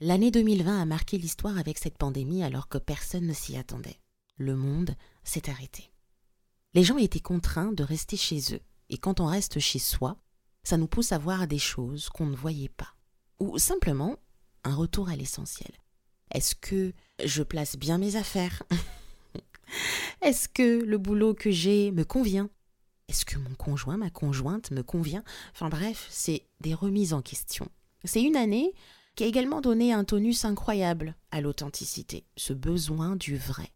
L'année 2020 a marqué l'histoire avec cette pandémie alors que personne ne s'y attendait. Le monde s'est arrêté. Les gens étaient contraints de rester chez eux, et quand on reste chez soi, ça nous pousse à voir des choses qu'on ne voyait pas. Ou simplement un retour à l'essentiel. Est-ce que je place bien mes affaires? Est-ce que le boulot que j'ai me convient? Est-ce que mon conjoint, ma conjointe me convient? Enfin bref, c'est des remises en question. C'est une année qui a également donné un tonus incroyable à l'authenticité, ce besoin du vrai.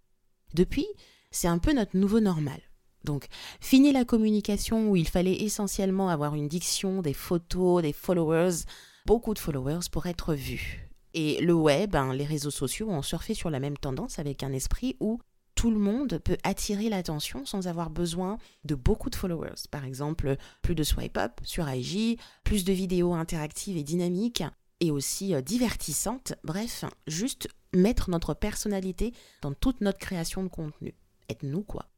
Depuis, c'est un peu notre nouveau normal. Donc, fini la communication où il fallait essentiellement avoir une diction, des photos, des followers, beaucoup de followers pour être vu. Et le web, hein, les réseaux sociaux ont surfé sur la même tendance avec un esprit où tout le monde peut attirer l'attention sans avoir besoin de beaucoup de followers. Par exemple, plus de swipe up sur IG, plus de vidéos interactives et dynamiques, et aussi euh, divertissante. Bref, juste mettre notre personnalité dans toute notre création de contenu. Être nous, quoi.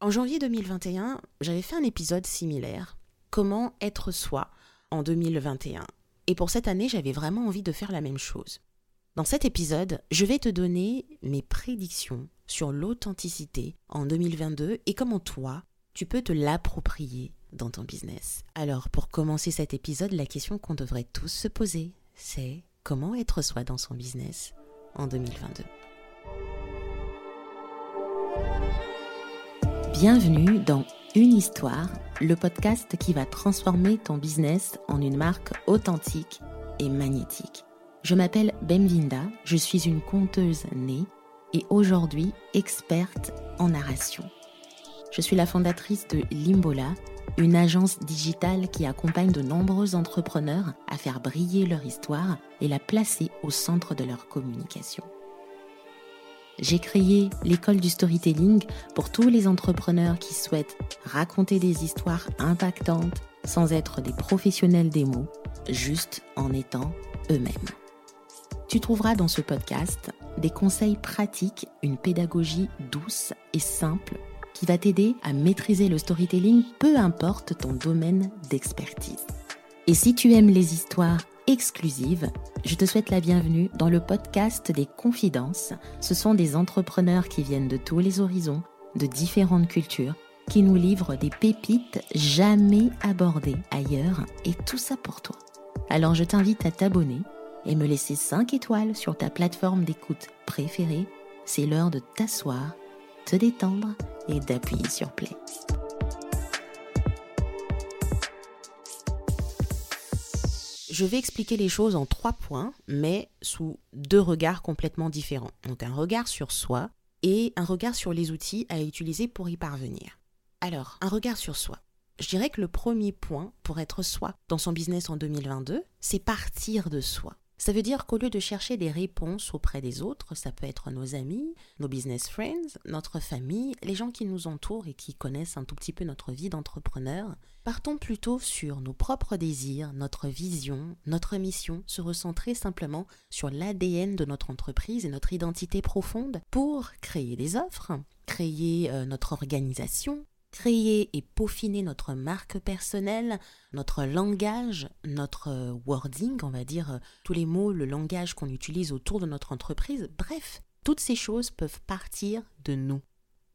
En janvier 2021, j'avais fait un épisode similaire. Comment être soi en 2021. Et pour cette année, j'avais vraiment envie de faire la même chose. Dans cet épisode, je vais te donner mes prédictions sur l'authenticité en 2022 et comment toi, tu peux te l'approprier dans ton business. Alors, pour commencer cet épisode, la question qu'on devrait tous se poser, c'est comment être soi dans son business en 2022. Bienvenue dans Une histoire, le podcast qui va transformer ton business en une marque authentique et magnétique. Je m'appelle Bemvinda, je suis une conteuse née et aujourd'hui experte en narration. Je suis la fondatrice de Limbola, une agence digitale qui accompagne de nombreux entrepreneurs à faire briller leur histoire et la placer au centre de leur communication. J'ai créé l'école du storytelling pour tous les entrepreneurs qui souhaitent raconter des histoires impactantes sans être des professionnels des mots, juste en étant eux-mêmes. Tu trouveras dans ce podcast des conseils pratiques, une pédagogie douce et simple qui va t'aider à maîtriser le storytelling, peu importe ton domaine d'expertise. Et si tu aimes les histoires exclusives, je te souhaite la bienvenue dans le podcast des confidences. Ce sont des entrepreneurs qui viennent de tous les horizons, de différentes cultures, qui nous livrent des pépites jamais abordées ailleurs, et tout ça pour toi. Alors je t'invite à t'abonner et me laisser 5 étoiles sur ta plateforme d'écoute préférée. C'est l'heure de t'asseoir, te détendre et d'appuyer sur play. Je vais expliquer les choses en trois points, mais sous deux regards complètement différents. Donc un regard sur soi et un regard sur les outils à utiliser pour y parvenir. Alors, un regard sur soi. Je dirais que le premier point pour être soi dans son business en 2022, c'est partir de soi. Ça veut dire qu'au lieu de chercher des réponses auprès des autres, ça peut être nos amis, nos business friends, notre famille, les gens qui nous entourent et qui connaissent un tout petit peu notre vie d'entrepreneur, partons plutôt sur nos propres désirs, notre vision, notre mission, se recentrer simplement sur l'ADN de notre entreprise et notre identité profonde pour créer des offres, créer euh, notre organisation, créer et peaufiner notre marque personnelle, notre langage, notre euh, wording, on va dire, euh, tous les mots, le langage qu'on utilise autour de notre entreprise. Bref, toutes ces choses peuvent partir de nous.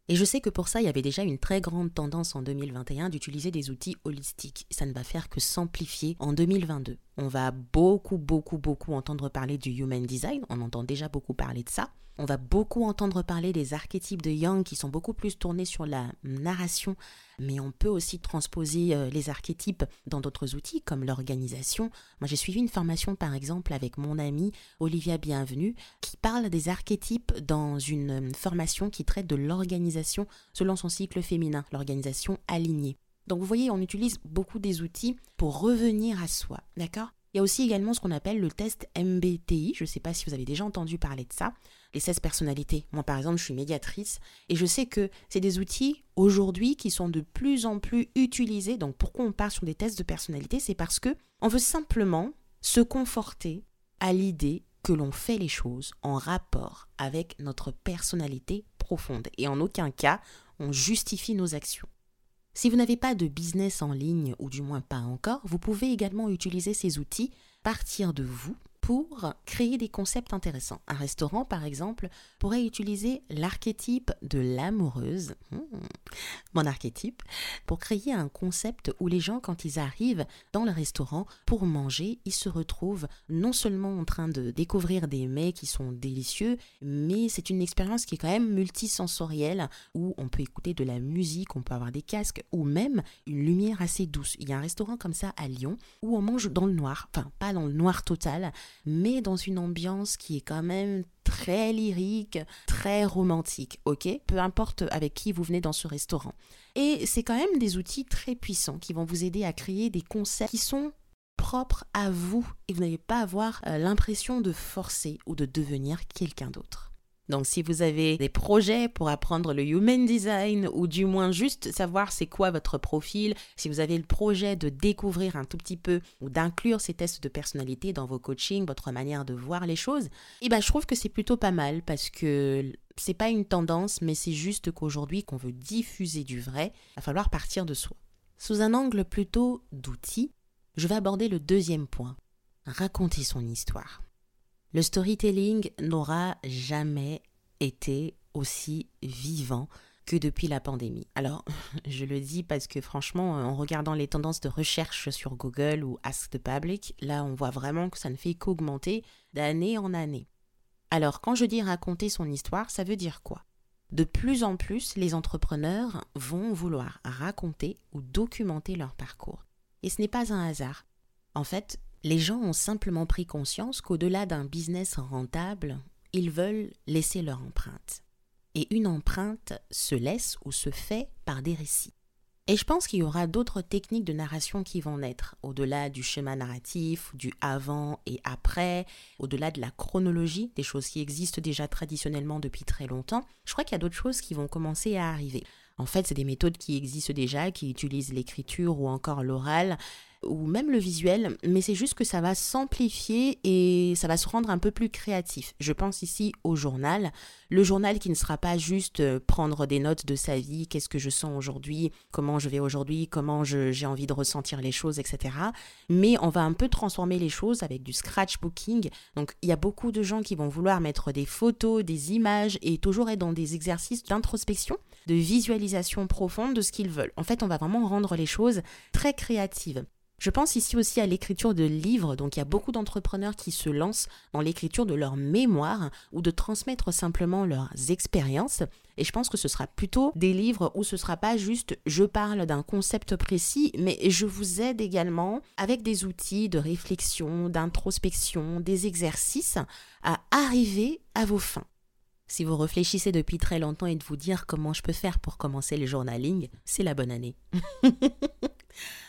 Et je sais que pour ça, il y avait déjà une très grande tendance en 2021 d'utiliser des outils holistiques. Ça ne va faire que s'amplifier en 2022. On va beaucoup, beaucoup, beaucoup entendre parler du human design. On entend déjà beaucoup parler de ça. On va beaucoup entendre parler des archétypes de Young qui sont beaucoup plus tournés sur la narration, mais on peut aussi transposer euh, les archétypes dans d'autres outils comme l'organisation. Moi j'ai suivi une formation par exemple avec mon amie Olivia Bienvenue qui parle des archétypes dans une euh, formation qui traite de l'organisation selon son cycle féminin, l'organisation alignée. Donc vous voyez, on utilise beaucoup des outils pour revenir à soi, d'accord? Il y a aussi également ce qu'on appelle le test MBTI. Je ne sais pas si vous avez déjà entendu parler de ça. Les 16 personnalités. Moi, par exemple, je suis médiatrice et je sais que c'est des outils aujourd'hui qui sont de plus en plus utilisés. Donc, pourquoi on part sur des tests de personnalité? C'est parce que on veut simplement se conforter à l'idée que l'on fait les choses en rapport avec notre personnalité profonde. Et en aucun cas, on justifie nos actions. Si vous n'avez pas de business en ligne, ou du moins pas encore, vous pouvez également utiliser ces outils, partir de vous pour créer des concepts intéressants. Un restaurant, par exemple, pourrait utiliser l'archétype de l'amoureuse, hmm, mon archétype, pour créer un concept où les gens, quand ils arrivent dans le restaurant pour manger, ils se retrouvent non seulement en train de découvrir des mets qui sont délicieux, mais c'est une expérience qui est quand même multisensorielle, où on peut écouter de la musique, on peut avoir des casques, ou même une lumière assez douce. Il y a un restaurant comme ça à Lyon, où on mange dans le noir, enfin pas dans le noir total, mais dans une ambiance qui est quand même très lyrique, très romantique, ok? Peu importe avec qui vous venez dans ce restaurant. Et c'est quand même des outils très puissants qui vont vous aider à créer des concepts qui sont propres à vous et vous n'allez pas avoir euh, l'impression de forcer ou de devenir quelqu'un d'autre. Donc si vous avez des projets pour apprendre le human design ou du moins juste savoir c'est quoi votre profil, si vous avez le projet de découvrir un tout petit peu ou d'inclure ces tests de personnalité dans vos coachings, votre manière de voir les choses, eh ben je trouve que c'est plutôt pas mal parce que c'est pas une tendance mais c'est juste qu'aujourd'hui qu'on veut diffuser du vrai, il va falloir partir de soi. Sous un angle plutôt d'outils, je vais aborder le deuxième point, raconter son histoire. Le storytelling n'aura jamais été aussi vivant que depuis la pandémie. Alors, je le dis parce que franchement, en regardant les tendances de recherche sur Google ou Ask the Public, là, on voit vraiment que ça ne fait qu'augmenter d'année en année. Alors, quand je dis raconter son histoire, ça veut dire quoi? De plus en plus, les entrepreneurs vont vouloir raconter ou documenter leur parcours. Et ce n'est pas un hasard. En fait, les gens ont simplement pris conscience qu'au-delà d'un business rentable, ils veulent laisser leur empreinte. Et une empreinte se laisse ou se fait par des récits. Et je pense qu'il y aura d'autres techniques de narration qui vont naître, au-delà du schéma narratif, du avant et après, au-delà de la chronologie, des choses qui existent déjà traditionnellement depuis très longtemps. Je crois qu'il y a d'autres choses qui vont commencer à arriver. En fait, c'est des méthodes qui existent déjà, qui utilisent l'écriture ou encore l'oral, ou même le visuel, mais c'est juste que ça va s'amplifier et ça va se rendre un peu plus créatif. Je pense ici au journal. Le journal qui ne sera pas juste euh, prendre des notes de sa vie, qu'est-ce que je sens aujourd'hui, comment je vais aujourd'hui, comment j'ai envie de ressentir les choses, etc. Mais on va un peu transformer les choses avec du scratchbooking. Donc il y a beaucoup de gens qui vont vouloir mettre des photos, des images et toujours être dans des exercices d'introspection, de visualisation profonde de ce qu'ils veulent. En fait, on va vraiment rendre les choses très créatives. Je pense ici aussi à l'écriture de livres, donc il y a beaucoup d'entrepreneurs qui se lancent dans l'écriture de leur mémoire ou de transmettre simplement leurs expériences. Et je pense que ce sera plutôt des livres où ce sera pas juste je parle d'un concept précis, mais je vous aide également avec des outils de réflexion, d'introspection, des exercices à arriver à vos fins. Si vous réfléchissez depuis très longtemps et de vous dire comment je peux faire pour commencer le journaling, c'est la bonne année.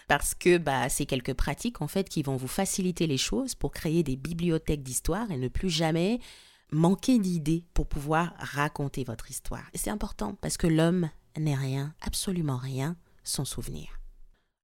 parce que bah, c'est quelques pratiques en fait qui vont vous faciliter les choses pour créer des bibliothèques d'histoire et ne plus jamais manquer d'idées pour pouvoir raconter votre histoire. Et c'est important parce que l'homme n'est rien, absolument rien, sans souvenir.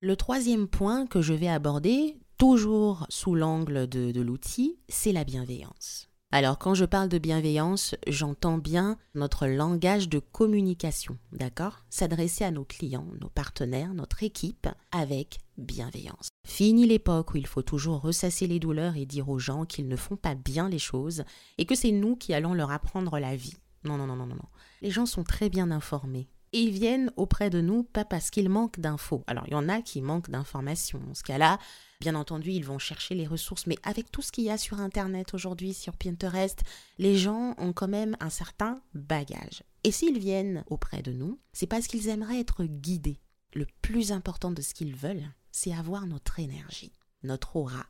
Le troisième point que je vais aborder, toujours sous l'angle de, de l'outil, c'est la bienveillance. Alors quand je parle de bienveillance, j'entends bien notre langage de communication, d'accord? S'adresser à nos clients, nos partenaires, notre équipe avec bienveillance. Fini l'époque où il faut toujours ressasser les douleurs et dire aux gens qu'ils ne font pas bien les choses et que c'est nous qui allons leur apprendre la vie. Non, non, non, non, non. Les gens sont très bien informés. Ils viennent auprès de nous pas parce qu'ils manquent d'infos. Alors, il y en a qui manquent d'informations. Dans ce cas-là, Bien entendu, ils vont chercher les ressources, mais avec tout ce qu'il y a sur Internet aujourd'hui, sur Pinterest, les gens ont quand même un certain bagage. Et s'ils viennent auprès de nous, c'est parce qu'ils aimeraient être guidés. Le plus important de ce qu'ils veulent, c'est avoir notre énergie, notre aura.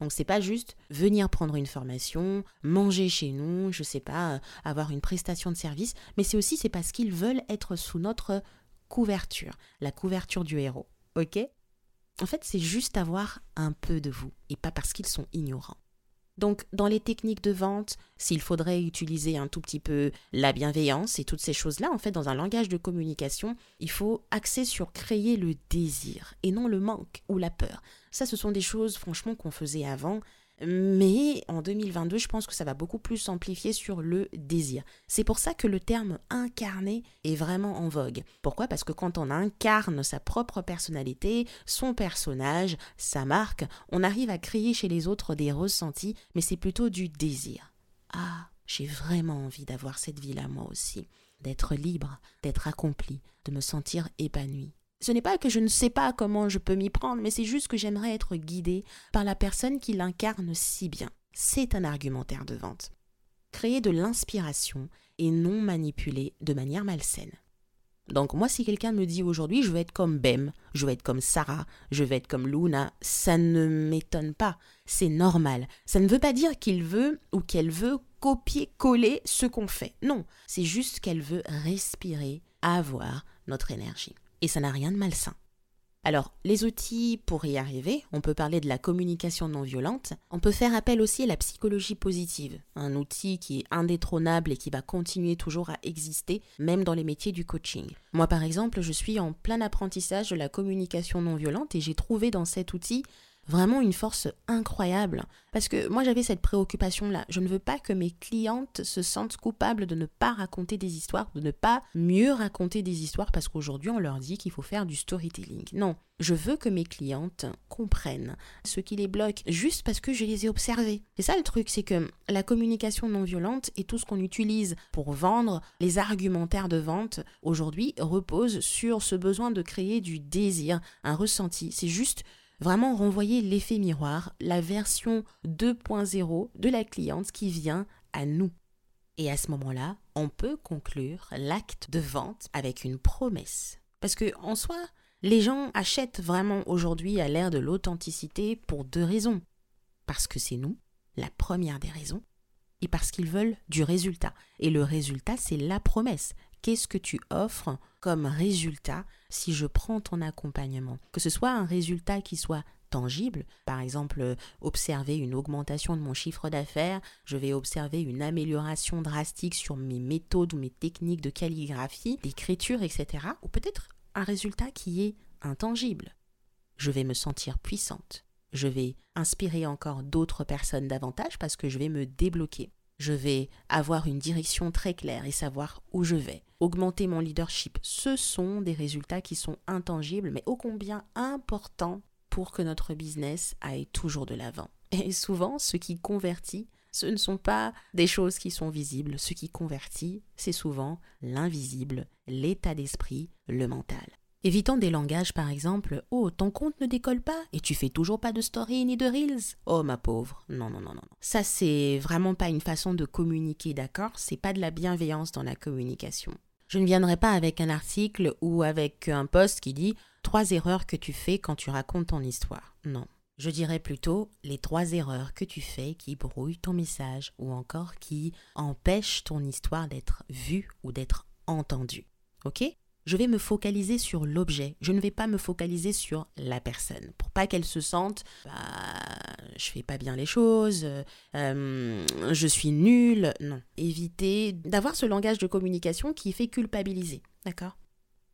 Donc c'est pas juste venir prendre une formation, manger chez nous, je sais pas, euh, avoir une prestation de service, mais c'est aussi c'est parce qu'ils veulent être sous notre couverture, la couverture du héros. OK? En fait, c'est juste avoir un peu de vous et pas parce qu'ils sont ignorants. Donc, dans les techniques de vente, s'il faudrait utiliser un tout petit peu la bienveillance et toutes ces choses-là, en fait, dans un langage de communication, il faut axer sur créer le désir et non le manque ou la peur. Ça, ce sont des choses, franchement, qu'on faisait avant. Mais en 2022, je pense que ça va beaucoup plus s'amplifier sur le désir. C'est pour ça que le terme incarné est vraiment en vogue. Pourquoi? Parce que quand on incarne sa propre personnalité, son personnage, sa marque, on arrive à créer chez les autres des ressentis, mais c'est plutôt du désir. Ah, j'ai vraiment envie d'avoir cette vie-là moi aussi, d'être libre, d'être accompli, de me sentir épanoui. Ce n'est pas que je ne sais pas comment je peux m'y prendre, mais c'est juste que j'aimerais être guidée par la personne qui l'incarne si bien. C'est un argumentaire de vente. Créer de l'inspiration et non manipuler de manière malsaine. Donc moi, si quelqu'un me dit aujourd'hui, je veux être comme Bem, je veux être comme Sarah, je veux être comme Luna, ça ne m'étonne pas. C'est normal. Ça ne veut pas dire qu'il veut ou qu'elle veut copier-coller ce qu'on fait. Non, c'est juste qu'elle veut respirer, avoir notre énergie et ça n'a rien de malsain. Alors, les outils pour y arriver, on peut parler de la communication non violente, on peut faire appel aussi à la psychologie positive, un outil qui est indétrônable et qui va continuer toujours à exister, même dans les métiers du coaching. Moi, par exemple, je suis en plein apprentissage de la communication non violente et j'ai trouvé dans cet outil vraiment une force incroyable. Parce que moi j'avais cette préoccupation-là. Je ne veux pas que mes clientes se sentent coupables de ne pas raconter des histoires, de ne pas mieux raconter des histoires parce qu'aujourd'hui on leur dit qu'il faut faire du storytelling. Non, je veux que mes clientes comprennent ce qui les bloque juste parce que je les ai observées. C'est ça le truc, c'est que la communication non violente et tout ce qu'on utilise pour vendre, les argumentaires de vente aujourd'hui reposent sur ce besoin de créer du désir, un ressenti. C'est juste vraiment renvoyer l'effet miroir, la version 2.0 de la cliente qui vient à nous. Et à ce moment-là, on peut conclure l'acte de vente avec une promesse. Parce que en soi, les gens achètent vraiment aujourd'hui à l'ère de l'authenticité pour deux raisons. Parce que c'est nous, la première des raisons, et parce qu'ils veulent du résultat. Et le résultat, c'est la promesse. Qu'est-ce que tu offres comme résultat si je prends ton accompagnement Que ce soit un résultat qui soit tangible, par exemple observer une augmentation de mon chiffre d'affaires, je vais observer une amélioration drastique sur mes méthodes ou mes techniques de calligraphie, d'écriture, etc. Ou peut-être un résultat qui est intangible. Je vais me sentir puissante. Je vais inspirer encore d'autres personnes davantage parce que je vais me débloquer je vais avoir une direction très claire et savoir où je vais. Augmenter mon leadership, ce sont des résultats qui sont intangibles mais ô combien importants pour que notre business aille toujours de l'avant. Et souvent, ce qui convertit, ce ne sont pas des choses qui sont visibles. Ce qui convertit, c'est souvent l'invisible, l'état d'esprit, le mental. Évitant des langages par exemple Oh, ton compte ne décolle pas et tu fais toujours pas de story ni de reels Oh, ma pauvre. Non, non, non, non. Ça, c'est vraiment pas une façon de communiquer, d'accord? C'est pas de la bienveillance dans la communication. Je ne viendrai pas avec un article ou avec un post qui dit Trois erreurs que tu fais quand tu racontes ton histoire. Non. Je dirais plutôt les trois erreurs que tu fais qui brouillent ton message ou encore qui empêchent ton histoire d'être vue ou d'être entendue. Ok? Je vais me focaliser sur l'objet. Je ne vais pas me focaliser sur la personne. Pour pas qu'elle se sente, bah, je fais pas bien les choses, euh, je suis nulle. Non. Éviter d'avoir ce langage de communication qui fait culpabiliser. D'accord?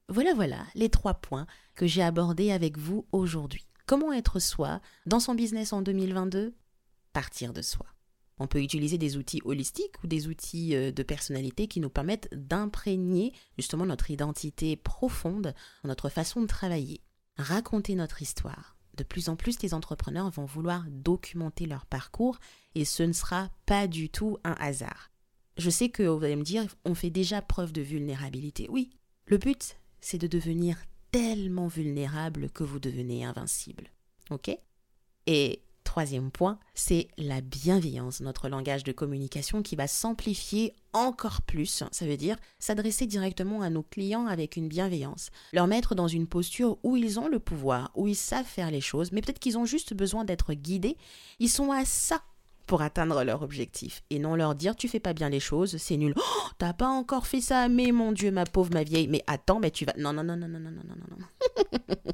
Voilà, voilà les trois points que j'ai abordés avec vous aujourd'hui. Comment être soi dans son business en 2022 Partir de soi. On peut utiliser des outils holistiques ou des outils euh, de personnalité qui nous permettent d'imprégner justement notre identité profonde, notre façon de travailler. Raconter notre histoire. De plus en plus, les entrepreneurs vont vouloir documenter leur parcours et ce ne sera pas du tout un hasard. Je sais que vous allez me dire, on fait déjà preuve de vulnérabilité. Oui, le but, c'est de devenir tellement vulnérable que vous devenez invincible. OK? Et troisième point, c'est la bienveillance, notre langage de communication qui va s'amplifier encore plus. Ça veut dire s'adresser directement à nos clients avec une bienveillance, leur mettre dans une posture où ils ont le pouvoir, où ils savent faire les choses, mais peut-être qu'ils ont juste besoin d'être guidés. Ils sont à ça pour atteindre leur objectif et non leur dire tu fais pas bien les choses, c'est nul. Oh, t'as pas encore fait ça, mais mon Dieu, ma pauvre, ma vieille, mais attends, mais tu vas. Non, non, non, non, non, non, non, non, non.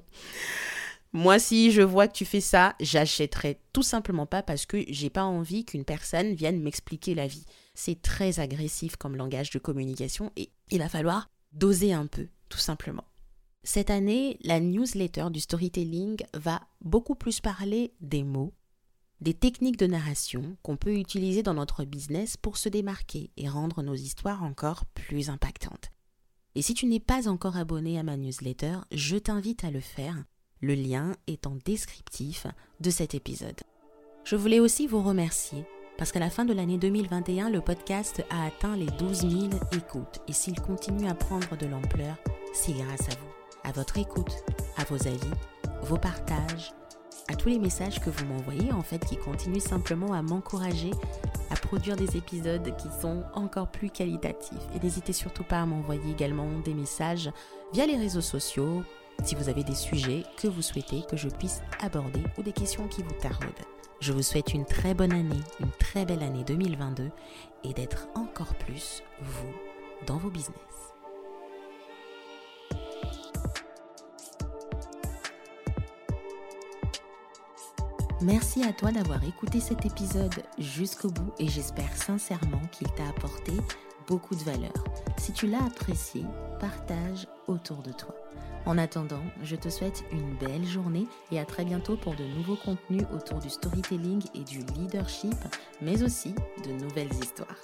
Moi, si je vois que tu fais ça, j'achèterai tout simplement pas parce que j'ai pas envie qu'une personne vienne m'expliquer la vie. C'est très agressif comme langage de communication et il va falloir doser un peu, tout simplement. Cette année, la newsletter du storytelling va beaucoup plus parler des mots, des techniques de narration qu'on peut utiliser dans notre business pour se démarquer et rendre nos histoires encore plus impactantes. Et si tu n'es pas encore abonné à ma newsletter, je t'invite à le faire. Le lien est en descriptif de cet épisode. Je voulais aussi vous remercier parce qu'à la fin de l'année 2021, le podcast a atteint les 12 000 écoutes. Et s'il continue à prendre de l'ampleur, c'est grâce à vous, à votre écoute, à vos avis, vos partages, à tous les messages que vous m'envoyez en fait qui continuent simplement à m'encourager à produire des épisodes qui sont encore plus qualitatifs. Et n'hésitez surtout pas à m'envoyer également des messages via les réseaux sociaux si vous avez des sujets que vous souhaitez que je puisse aborder ou des questions qui vous taraudent. Je vous souhaite une très bonne année, une très belle année 2022 et d'être encore plus vous dans vos business. Merci à toi d'avoir écouté cet épisode jusqu'au bout et j'espère sincèrement qu'il t'a apporté beaucoup de valeur. Si tu l'as apprécié, partage autour de toi. En attendant, je te souhaite une belle journée et à très bientôt pour de nouveaux contenus autour du storytelling et du leadership, mais aussi de nouvelles histoires.